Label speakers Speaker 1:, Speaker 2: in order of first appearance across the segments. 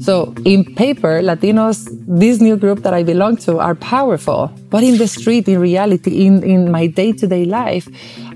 Speaker 1: So in paper, Latinos, this new group that I belong to are powerful. But in the street, in reality, in, in my day to day life,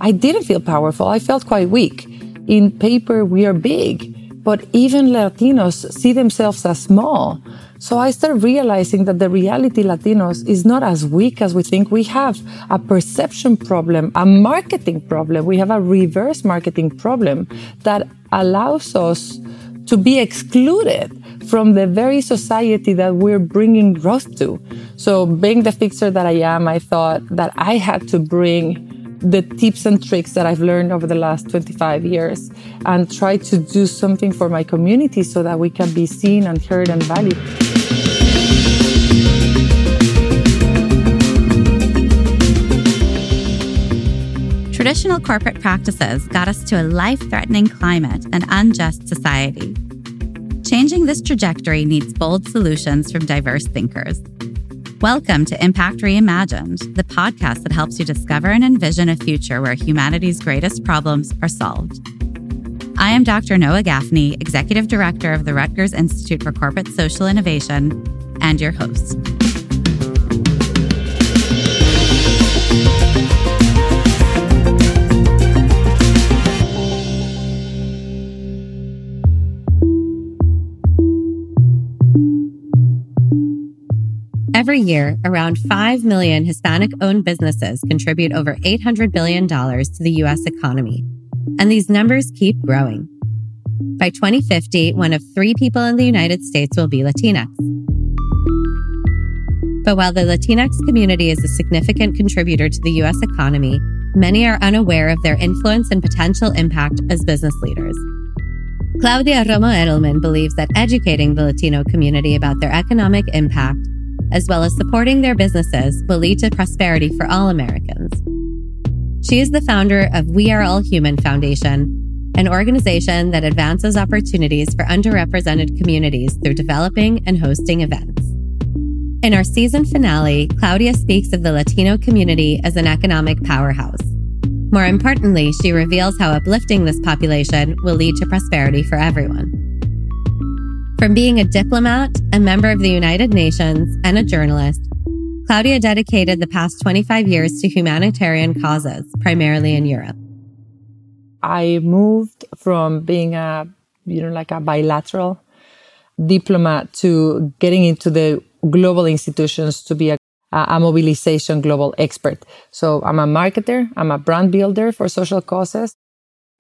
Speaker 1: I didn't feel powerful. I felt quite weak. In paper, we are big, but even Latinos see themselves as small. So I started realizing that the reality Latinos is not as weak as we think. We have a perception problem, a marketing problem. We have a reverse marketing problem that allows us to be excluded from the very society that we're bringing growth to. So being the fixer that I am, I thought that I had to bring the tips and tricks that I've learned over the last 25 years and try to do something for my community so that we can be seen and heard and valued.
Speaker 2: Traditional corporate practices got us to a life threatening climate and unjust society. This trajectory needs bold solutions from diverse thinkers. Welcome to Impact Reimagined, the podcast that helps you discover and envision a future where humanity's greatest problems are solved. I am Dr. Noah Gaffney, Executive Director of the Rutgers Institute for Corporate Social Innovation, and your host. Every year, around 5 million Hispanic owned businesses contribute over $800 billion to the U.S. economy. And these numbers keep growing. By 2050, one of three people in the United States will be Latinx. But while the Latinx community is a significant contributor to the U.S. economy, many are unaware of their influence and potential impact as business leaders. Claudia Romo Edelman believes that educating the Latino community about their economic impact as well as supporting their businesses, will lead to prosperity for all Americans. She is the founder of We Are All Human Foundation, an organization that advances opportunities for underrepresented communities through developing and hosting events. In our season finale, Claudia speaks of the Latino community as an economic powerhouse. More importantly, she reveals how uplifting this population will lead to prosperity for everyone. From being a diplomat, a member of the United Nations, and a journalist, Claudia dedicated the past 25 years to humanitarian causes, primarily in Europe.
Speaker 1: I moved from being a, you know, like a bilateral diplomat to getting into the global institutions to be a, a mobilization global expert. So I'm a marketer, I'm a brand builder for social causes.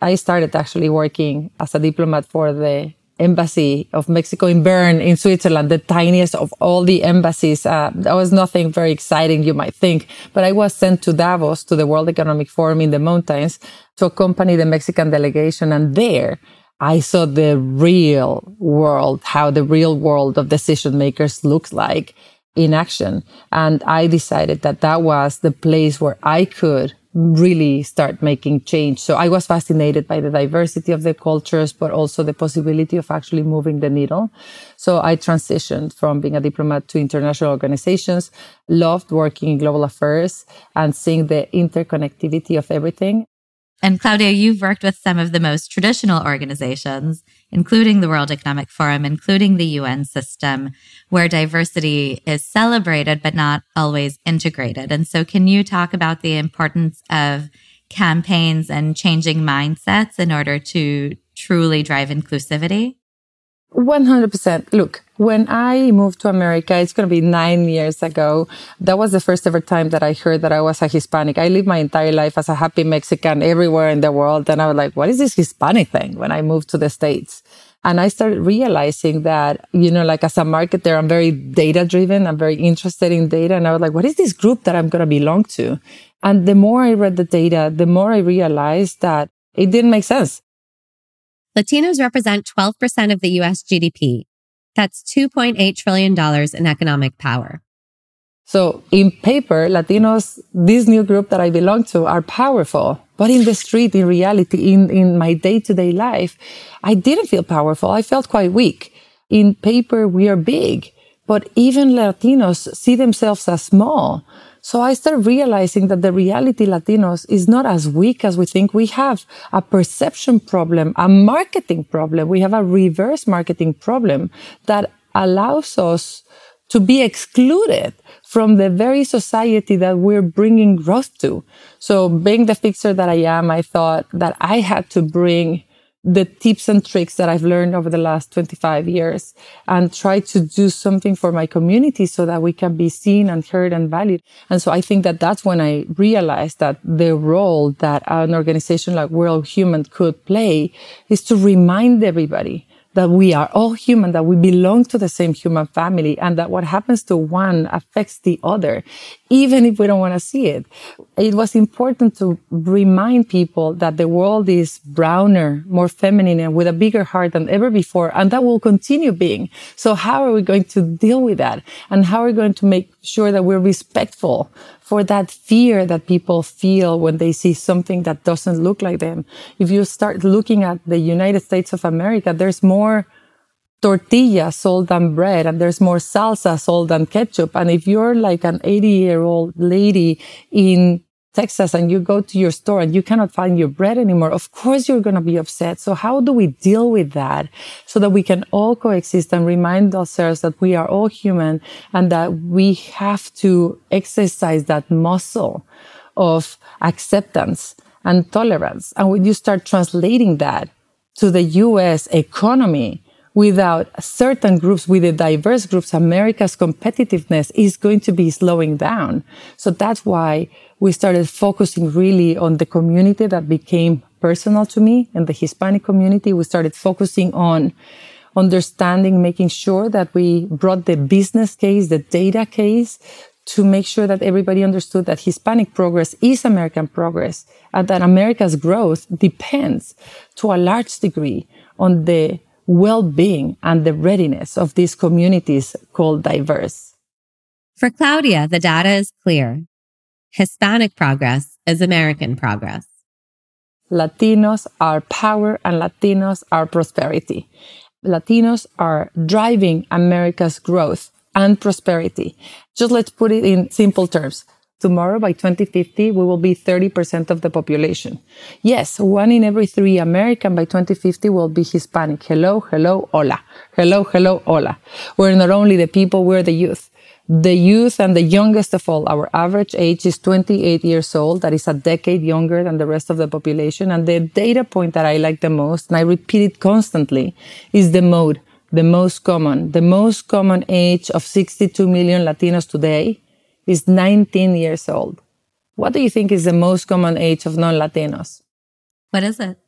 Speaker 1: I started actually working as a diplomat for the embassy of Mexico in Bern in Switzerland, the tiniest of all the embassies. Uh, that was nothing very exciting, you might think, but I was sent to Davos, to the World Economic Forum in the mountains to accompany the Mexican delegation. And there I saw the real world, how the real world of decision makers looks like in action. And I decided that that was the place where I could really start making change. So I was fascinated by the diversity of the cultures, but also the possibility of actually moving the needle. So I transitioned from being a diplomat to international organizations, loved working in global affairs and seeing the interconnectivity of everything.
Speaker 2: And Claudia, you've worked with some of the most traditional organizations, including the World Economic Forum, including the UN system, where diversity is celebrated, but not always integrated. And so can you talk about the importance of campaigns and changing mindsets in order to truly drive inclusivity?
Speaker 1: 100%. Look, when I moved to America, it's going to be nine years ago. That was the first ever time that I heard that I was a Hispanic. I lived my entire life as a happy Mexican everywhere in the world. And I was like, what is this Hispanic thing when I moved to the States? And I started realizing that, you know, like as a marketer, I'm very data driven. I'm very interested in data. And I was like, what is this group that I'm going to belong to? And the more I read the data, the more I realized that it didn't make sense.
Speaker 2: Latinos represent 12% of the US GDP. That's $2.8 trillion in economic power.
Speaker 1: So in paper, Latinos, this new group that I belong to are powerful. But in the street, in reality, in, in my day to day life, I didn't feel powerful. I felt quite weak. In paper, we are big, but even Latinos see themselves as small. So I started realizing that the reality Latinos is not as weak as we think. We have a perception problem, a marketing problem. We have a reverse marketing problem that allows us to be excluded from the very society that we're bringing growth to. So being the fixer that I am, I thought that I had to bring the tips and tricks that I've learned over the last 25 years and try to do something for my community so that we can be seen and heard and valued. And so I think that that's when I realized that the role that an organization like World Human could play is to remind everybody that we are all human, that we belong to the same human family, and that what happens to one affects the other, even if we don't want to see it. It was important to remind people that the world is browner, more feminine, and with a bigger heart than ever before, and that will continue being. So how are we going to deal with that? And how are we going to make sure that we're respectful for that fear that people feel when they see something that doesn't look like them. If you start looking at the United States of America, there's more tortilla sold than bread and there's more salsa sold than ketchup. And if you're like an 80 year old lady in Texas and you go to your store and you cannot find your bread anymore, of course you're going to be upset. So how do we deal with that so that we can all coexist and remind ourselves that we are all human and that we have to exercise that muscle of acceptance and tolerance. And when you start translating that to the U.S. economy, without certain groups, with the diverse groups, America's competitiveness is going to be slowing down. So that's why we started focusing really on the community that became personal to me and the Hispanic community. We started focusing on understanding, making sure that we brought the business case, the data case to make sure that everybody understood that Hispanic progress is American progress and that America's growth depends to a large degree on the well-being and the readiness of these communities called diverse.
Speaker 2: For Claudia, the data is clear. Hispanic progress is American progress.
Speaker 1: Latinos are power and Latinos are prosperity. Latinos are driving America's growth and prosperity. Just let's put it in simple terms. Tomorrow by 2050, we will be 30% of the population. Yes, one in every three American by 2050 will be Hispanic. Hello, hello, hola. Hello, hello, hola. We're not only the people, we're the youth the youth and the youngest of all, our average age is 28 years old. That is a decade younger than the rest of the population. And the data point that I like the most, and I repeat it constantly, is the mode, the most common. The most common age of 62 million Latinos today is 19 years old. What do you think is the most common age of non-Latinos?
Speaker 2: What is it?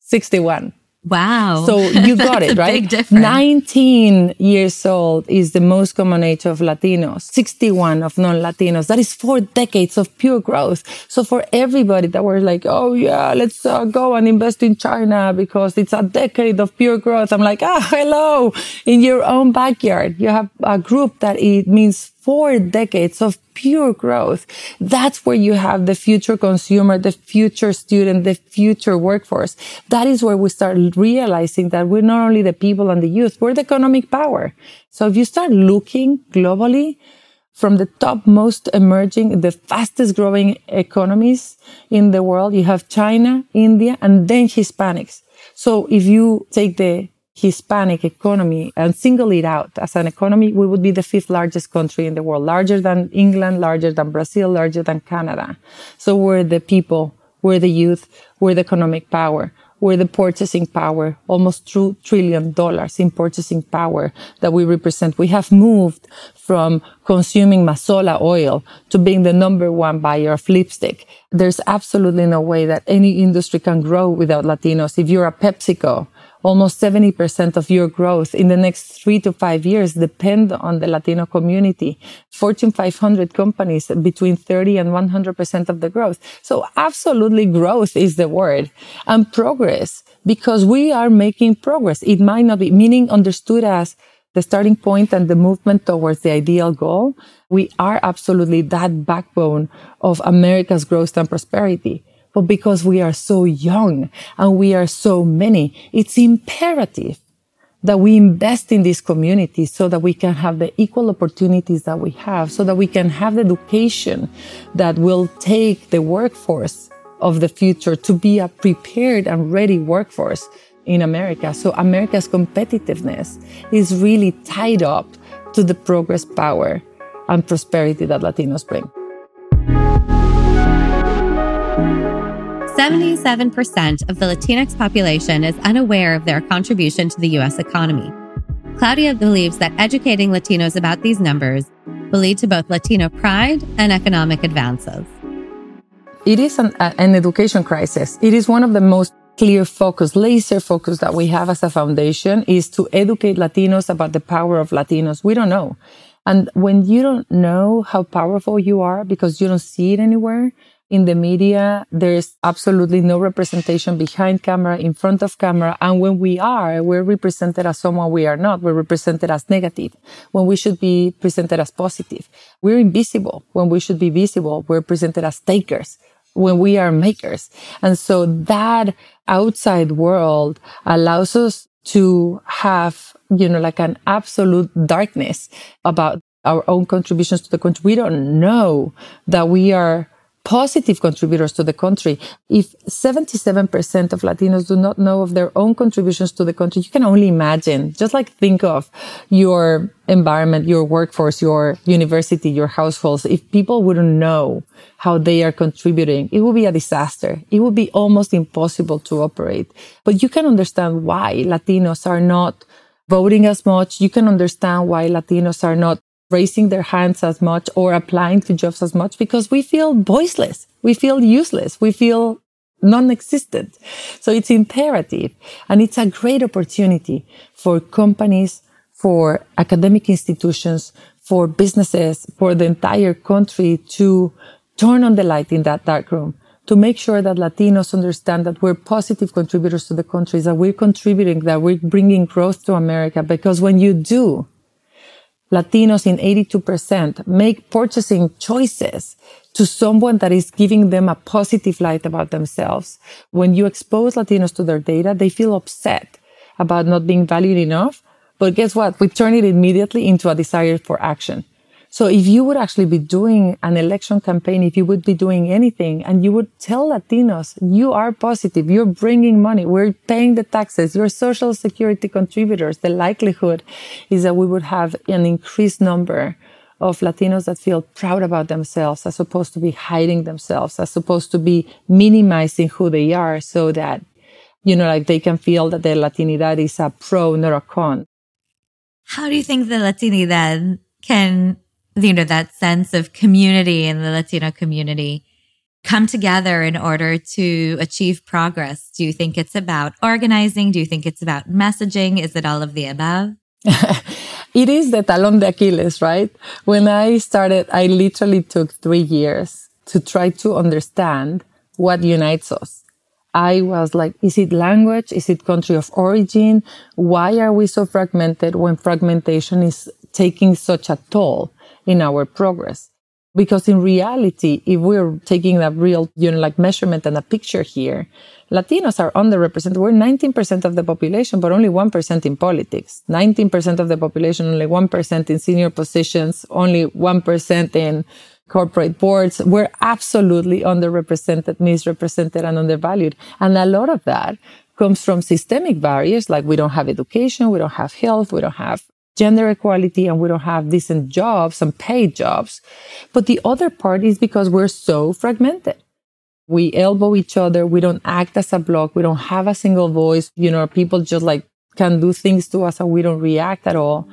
Speaker 1: 61.
Speaker 2: Wow.
Speaker 1: So you got it, right?
Speaker 2: Big difference.
Speaker 1: 19 years old is the most common age of Latinos, 61 of non-Latinos. That is four decades of pure growth. So for everybody that were like, oh yeah, let's uh, go and invest in China because it's a decade of pure growth. I'm like, ah, hello. In your own backyard, you have a group that it means four decades of pure growth. That's where you have the future consumer, the future student, the future workforce. That is where we start realizing that we're not only the people and the youth, we're the economic power. So if you start looking globally, from the top most emerging, the fastest growing economies in the world, you have China, India, and then Hispanics. So if you take the Hispanic economy and single it out as an economy, we would be the fifth largest country in the world, larger than England, larger than Brazil, larger than Canada. So we're the people, we're the youth, we're the economic power, we're the purchasing power, almost two trillion dollars in purchasing power that we represent. We have moved from consuming Mazola oil to being the number one buyer of lipstick. There's absolutely no way that any industry can grow without Latinos. If you're a PepsiCo, almost 70% of your growth in the next three to five years depend on the Latino community. Fortune 500 companies between 30 and 100% of the growth. So absolutely growth is the word and progress because we are making progress. It might not be meaning understood as the starting point and the movement towards the ideal goal. We are absolutely that backbone of America's growth and prosperity. But because we are so young and we are so many, it's imperative that we invest in these communities so that we can have the equal opportunities that we have, so that we can have the education that will take the workforce of the future to be a prepared and ready workforce in America. So America's competitiveness is really tied up to the progress, power, and prosperity that Latinos bring.
Speaker 2: 77% of the Latinx population is unaware of their contribution to the U.S. economy. Claudia believes that educating Latinos about these numbers will lead to both Latino pride and economic advances.
Speaker 1: It is an, an education crisis. It is one of the most clear focus, laser focus that we have as a foundation is to educate Latinos about the power of Latinos. We don't know. And when you don't know how powerful you are because you don't see it anywhere, in the media, there's absolutely no representation behind camera, in front of camera. And when we are, we're represented as someone we are not. We're represented as negative when we should be presented as positive. We're invisible when we should be visible. We're presented as takers when we are makers. And so that outside world allows us to have, you know, like an absolute darkness about our own contributions to the country. We don't know that we are positive contributors to the country. If 77% of Latinos do not know of their own contributions to the country, you can only imagine. Just like think of your environment, your workforce, your university, your households. If people wouldn't know how they are contributing, it would be a disaster. It would be almost impossible to operate. But you can understand why Latinos are not voting as much. You can understand why Latinos are not raising their hands as much or applying to jobs as much because we feel voiceless. We feel useless. We feel non-existent. So it's imperative and it's a great opportunity for companies, for academic institutions, for businesses, for the entire country to turn on the light in that dark room to make sure that Latinos understand that we're positive contributors to the country, that we're contributing, that we're bringing growth to America. Because when you do, Latinos in 82% make purchasing choices to someone that is giving them a positive light about themselves. When you expose Latinos to their data, they feel upset about not being valued enough. But guess what? We turn it immediately into a desire for action. So if you would actually be doing an election campaign, if you would be doing anything and you would tell Latinos, you are positive, you're bringing money, we're paying the taxes, you're social security contributors, the likelihood is that we would have an increased number of Latinos that feel proud about themselves as opposed to be hiding themselves, as opposed to be minimizing who they are so that, you know, like they can feel that their Latinidad is a pro, not a con.
Speaker 2: How do you think the Latinidad can you know, that sense of community in the Latino community come together in order to achieve progress? Do you think it's about organizing? Do you think it's about messaging? Is it all of the above?
Speaker 1: it is the talon de Achilles, right? When I started, I literally took three years to try to understand what unites us. I was like, is it language? Is it country of origin? Why are we so fragmented when fragmentation is taking such a toll? In our progress. Because in reality, if we're taking a real, you know, like measurement and a picture here, Latinos are underrepresented. We're 19% of the population, but only 1% in politics. 19% of the population, only 1% in senior positions, only 1% in corporate boards. We're absolutely underrepresented, misrepresented, and undervalued. And a lot of that comes from systemic barriers like we don't have education, we don't have health, we don't have gender equality and we don't have decent jobs and paid jobs. But the other part is because we're so fragmented. We elbow each other. We don't act as a block. We don't have a single voice. You know, people just like can do things to us and we don't react at all.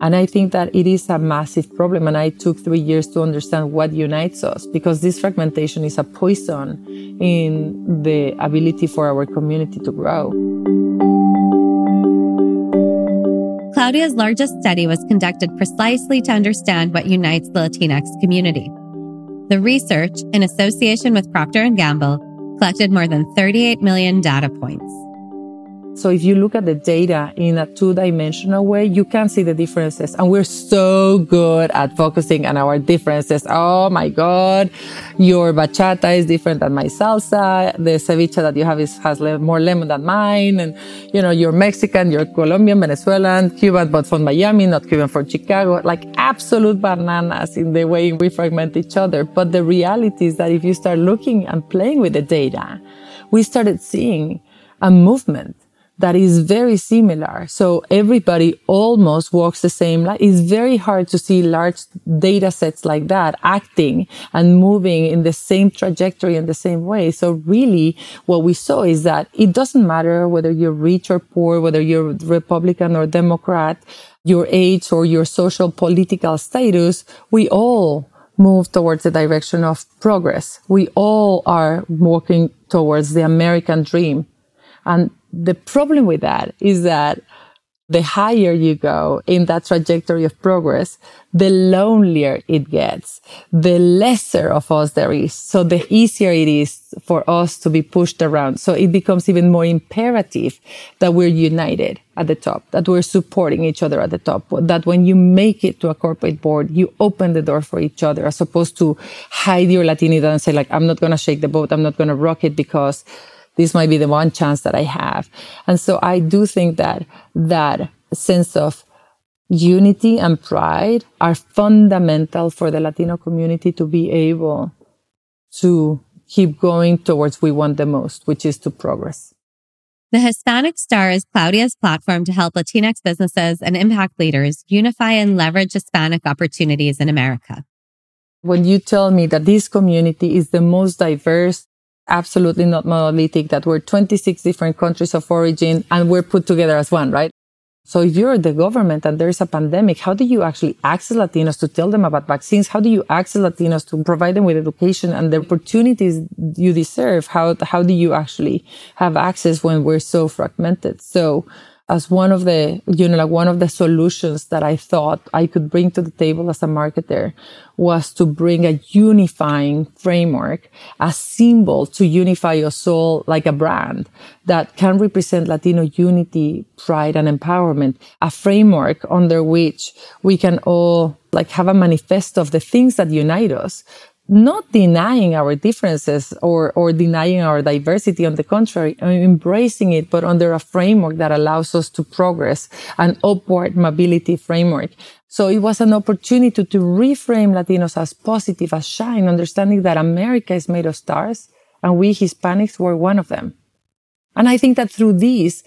Speaker 1: And I think that it is a massive problem. And I took three years to understand what unites us because this fragmentation is a poison in the ability for our community to grow.
Speaker 2: Claudia's largest study was conducted precisely to understand what unites the Latinx community. The research, in association with Procter & Gamble, collected more than 38 million data points.
Speaker 1: So if you look at the data in a two dimensional way, you can see the differences. And we're so good at focusing on our differences. Oh my God. Your bachata is different than my salsa. The ceviche that you have is, has more lemon than mine. And, you know, you're Mexican, you're Colombian, Venezuelan, Cuban, but from Miami, not Cuban from Chicago. Like absolute bananas in the way we fragment each other. But the reality is that if you start looking and playing with the data, we started seeing a movement that is very similar. So everybody almost walks the same line. It's very hard to see large data sets like that acting and moving in the same trajectory in the same way. So really what we saw is that it doesn't matter whether you're rich or poor, whether you're Republican or Democrat, your age or your social political status, we all move towards the direction of progress. We all are walking towards the American dream. And the problem with that is that the higher you go in that trajectory of progress, the lonelier it gets, the lesser of us there is. So the easier it is for us to be pushed around. So it becomes even more imperative that we're united at the top, that we're supporting each other at the top, that when you make it to a corporate board, you open the door for each other as opposed to hide your Latinidad and say like, I'm not going to shake the boat. I'm not going to rock it because this might be the one chance that I have. And so I do think that that sense of unity and pride are fundamental for the Latino community to be able to keep going towards we want the most, which is to progress.
Speaker 2: The Hispanic Star is Claudia's platform to help Latinx businesses and impact leaders unify and leverage Hispanic opportunities in America.
Speaker 1: When you tell me that this community is the most diverse absolutely not monolithic, that we're 26 different countries of origin and we're put together as one, right? So if you're the government and there's a pandemic, how do you actually access Latinos to tell them about vaccines? How do you access Latinos to provide them with education and the opportunities you deserve? How, how do you actually have access when we're so fragmented? So as one of the, you know, like one of the solutions that I thought I could bring to the table as a marketer was to bring a unifying framework, a symbol to unify your soul like a brand that can represent Latino unity, pride and empowerment, a framework under which we can all like have a manifesto of the things that unite us, not denying our differences or, or denying our diversity. On the contrary, uh, embracing it, but under a framework that allows us to progress, an upward mobility framework. So it was an opportunity to reframe Latinos as positive, as shine, understanding that America is made of stars and we Hispanics were one of them. And I think that through these,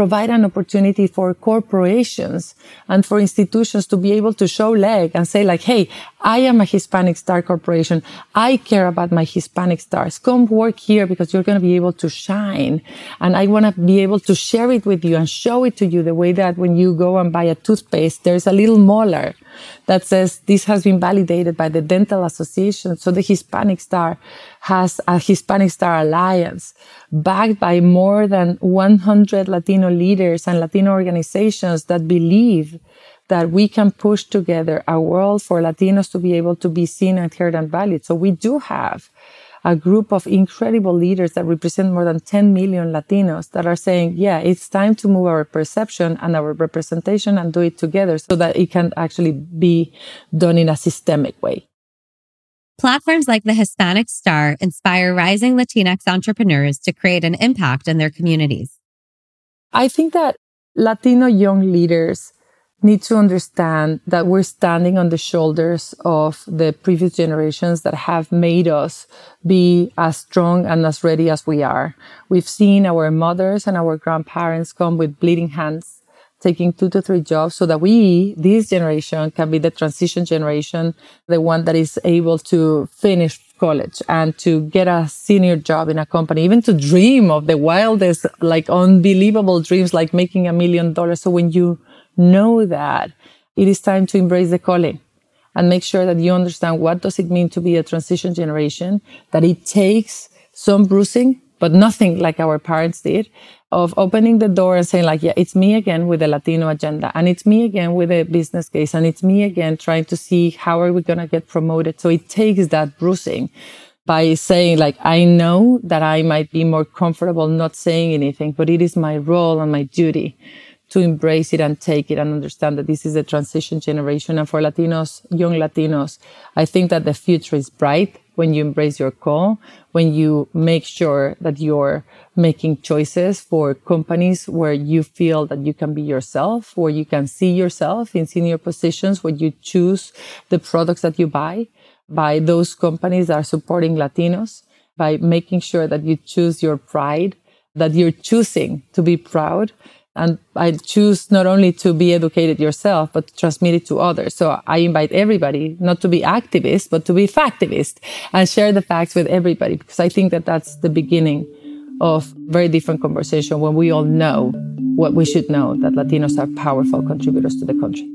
Speaker 1: provide an opportunity for corporations and for institutions to be able to show leg and say like, Hey, I am a Hispanic star corporation. I care about my Hispanic stars. Come work here because you're going to be able to shine. And I want to be able to share it with you and show it to you the way that when you go and buy a toothpaste, there's a little molar that says this has been validated by the dental association. So the Hispanic star has a Hispanic Star Alliance backed by more than 100 Latino leaders and Latino organizations that believe that we can push together a world for Latinos to be able to be seen and heard and valued. So we do have a group of incredible leaders that represent more than 10 million Latinos that are saying, yeah, it's time to move our perception and our representation and do it together so that it can actually be done in a systemic way.
Speaker 2: Platforms like the Hispanic Star inspire rising Latinx entrepreneurs to create an impact in their communities.
Speaker 1: I think that Latino young leaders need to understand that we're standing on the shoulders of the previous generations that have made us be as strong and as ready as we are. We've seen our mothers and our grandparents come with bleeding hands taking two to three jobs so that we, this generation, can be the transition generation, the one that is able to finish college and to get a senior job in a company, even to dream of the wildest, like unbelievable dreams, like making a million dollars. So when you know that, it is time to embrace the calling and make sure that you understand what does it mean to be a transition generation, that it takes some bruising, but nothing like our parents did of opening the door and saying like, yeah, it's me again with the Latino agenda and it's me again with a business case and it's me again trying to see how are we going to get promoted. So it takes that bruising. by saying like, I know that I might be more comfortable not saying anything, but it is my role and my duty to embrace it and take it and understand that this is a transition generation. And for Latinos, young Latinos, I think that the future is bright when you embrace your call, when you make sure that you're making choices for companies where you feel that you can be yourself, where you can see yourself in senior positions, where you choose the products that you buy by those companies that are supporting Latinos, by making sure that you choose your pride, that you're choosing to be proud and I choose not only to be educated yourself, but to transmit it to others. So I invite everybody not to be activists, but to be factivist and share the facts with everybody because I think that that's the beginning of very different conversation when we all know what we should know that Latinos are powerful contributors to the country.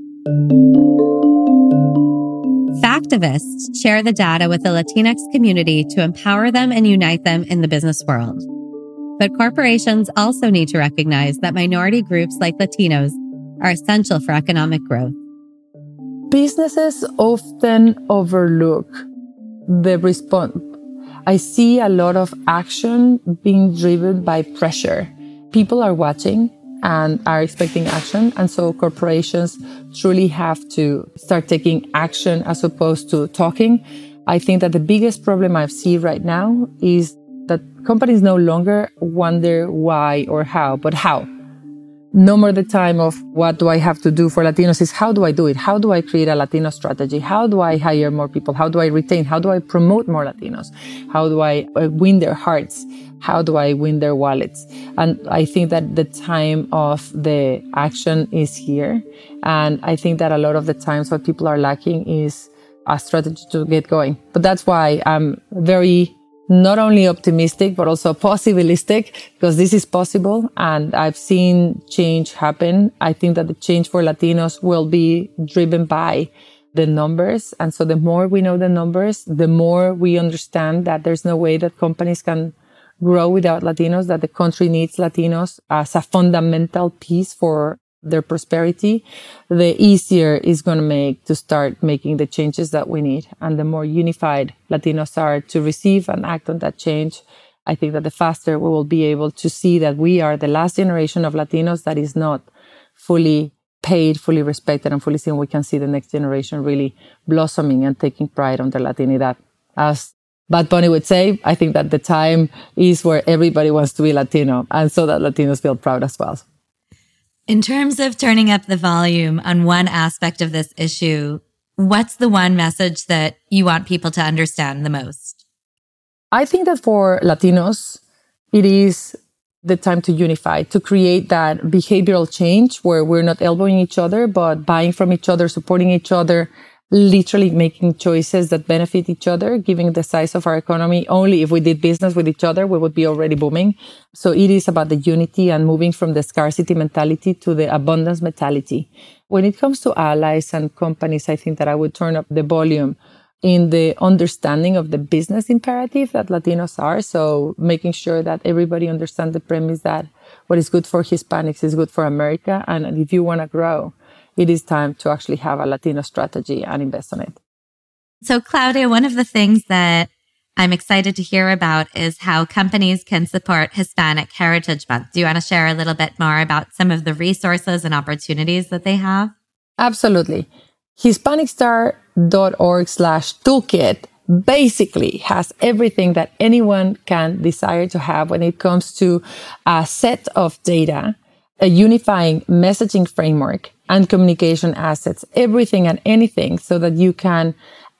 Speaker 2: Factivists share the data with the Latinx community to empower them and unite them in the business world. But corporations also need to recognize that minority groups like Latinos are essential for economic growth.
Speaker 1: Businesses often overlook the response. I see a lot of action being driven by pressure. People are watching and are expecting action. And so corporations truly have to start taking action as opposed to talking. I think that the biggest problem I see right now is that companies no longer wonder why or how, but how. No more the time of what do I have to do for Latinos is how do I do it? How do I create a Latino strategy? How do I hire more people? How do I retain? How do I promote more Latinos? How do I uh, win their hearts? How do I win their wallets? And I think that the time of the action is here. And I think that a lot of the times what people are lacking is a strategy to get going. But that's why I'm very not only optimistic, but also possibilistic because this is possible. And I've seen change happen. I think that the change for Latinos will be driven by the numbers. And so the more we know the numbers, the more we understand that there's no way that companies can grow without Latinos, that the country needs Latinos as a fundamental piece for their prosperity, the easier it's going to make to start making the changes that we need. And the more unified Latinos are to receive and act on that change, I think that the faster we will be able to see that we are the last generation of Latinos that is not fully paid, fully respected, and fully seen. We can see the next generation really blossoming and taking pride on their Latinidad. As Bad Bunny would say, I think that the time is where everybody wants to be Latino, and so that Latinos feel proud as well.
Speaker 2: In terms of turning up the volume on one aspect of this issue, what's the one message that you want people to understand the most?
Speaker 1: I think that for Latinos, it is the time to unify, to create that behavioral change where we're not elbowing each other, but buying from each other, supporting each other, literally making choices that benefit each other, given the size of our economy. Only if we did business with each other, we would be already booming. So it is about the unity and moving from the scarcity mentality to the abundance mentality. When it comes to allies and companies, I think that I would turn up the volume in the understanding of the business imperative that Latinos are. So making sure that everybody understands the premise that what is good for Hispanics is good for America. And if you want to grow, it is time to actually have a Latino strategy and invest on it.
Speaker 2: So, Claudia, one of the things that I'm excited to hear about is how companies can support Hispanic Heritage Month. Do you want to share a little bit more about some of the resources and opportunities that they have?
Speaker 1: Absolutely. HispanicStar.org slash toolkit basically has everything that anyone can desire to have when it comes to a set of data, a unifying messaging framework, and communication assets, everything and anything so that you can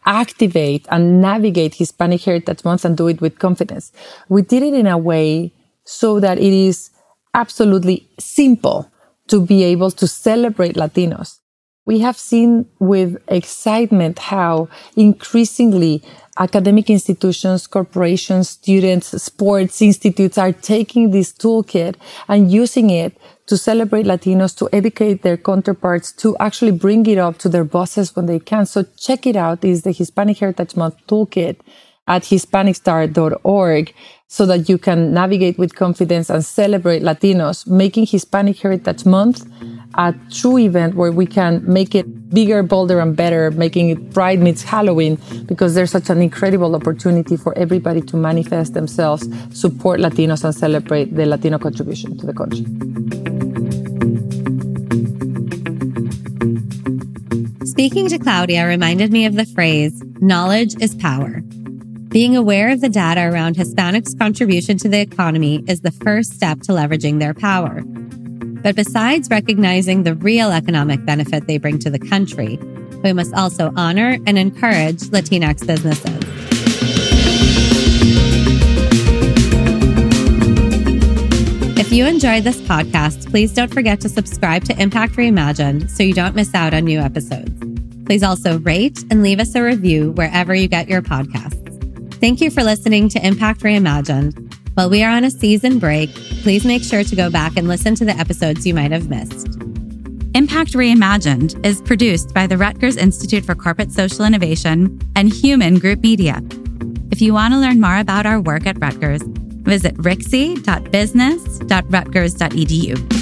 Speaker 1: activate and navigate Hispanic Heritage Month and do it with confidence. We did it in a way so that it is absolutely simple to be able to celebrate Latinos. We have seen with excitement how increasingly academic institutions, corporations, students, sports institutes are taking this toolkit and using it to celebrate Latinos, to educate their counterparts, to actually bring it up to their bosses when they can. So check it out. Is the Hispanic Heritage Month toolkit at hispanicstar.org so that you can navigate with confidence and celebrate Latinos, making Hispanic Heritage Month a true event where we can make it bigger, bolder, and better, making it Pride meets Halloween, because there's such an incredible opportunity for everybody to manifest themselves, support Latinos, and celebrate the Latino contribution to the country.
Speaker 2: Speaking to Claudia reminded me of the phrase, knowledge is power. Being aware of the data around Hispanics' contribution to the economy is the first step to leveraging their power. But besides recognizing the real economic benefit they bring to the country, we must also honor and encourage Latinx businesses. If you enjoyed this podcast, please don't forget to subscribe to Impact Reimagined so you don't miss out on new episodes. Please also rate and leave us a review wherever you get your podcasts. Thank you for listening to Impact Reimagined. While we are on a season break, please make sure to go back and listen to the episodes you might have missed.
Speaker 3: Impact Reimagined is produced by the Rutgers Institute for Corporate Social Innovation and Hueman Group Media. If you want to learn more about our work at Rutgers, visit ricsi.business.rutgers.edu.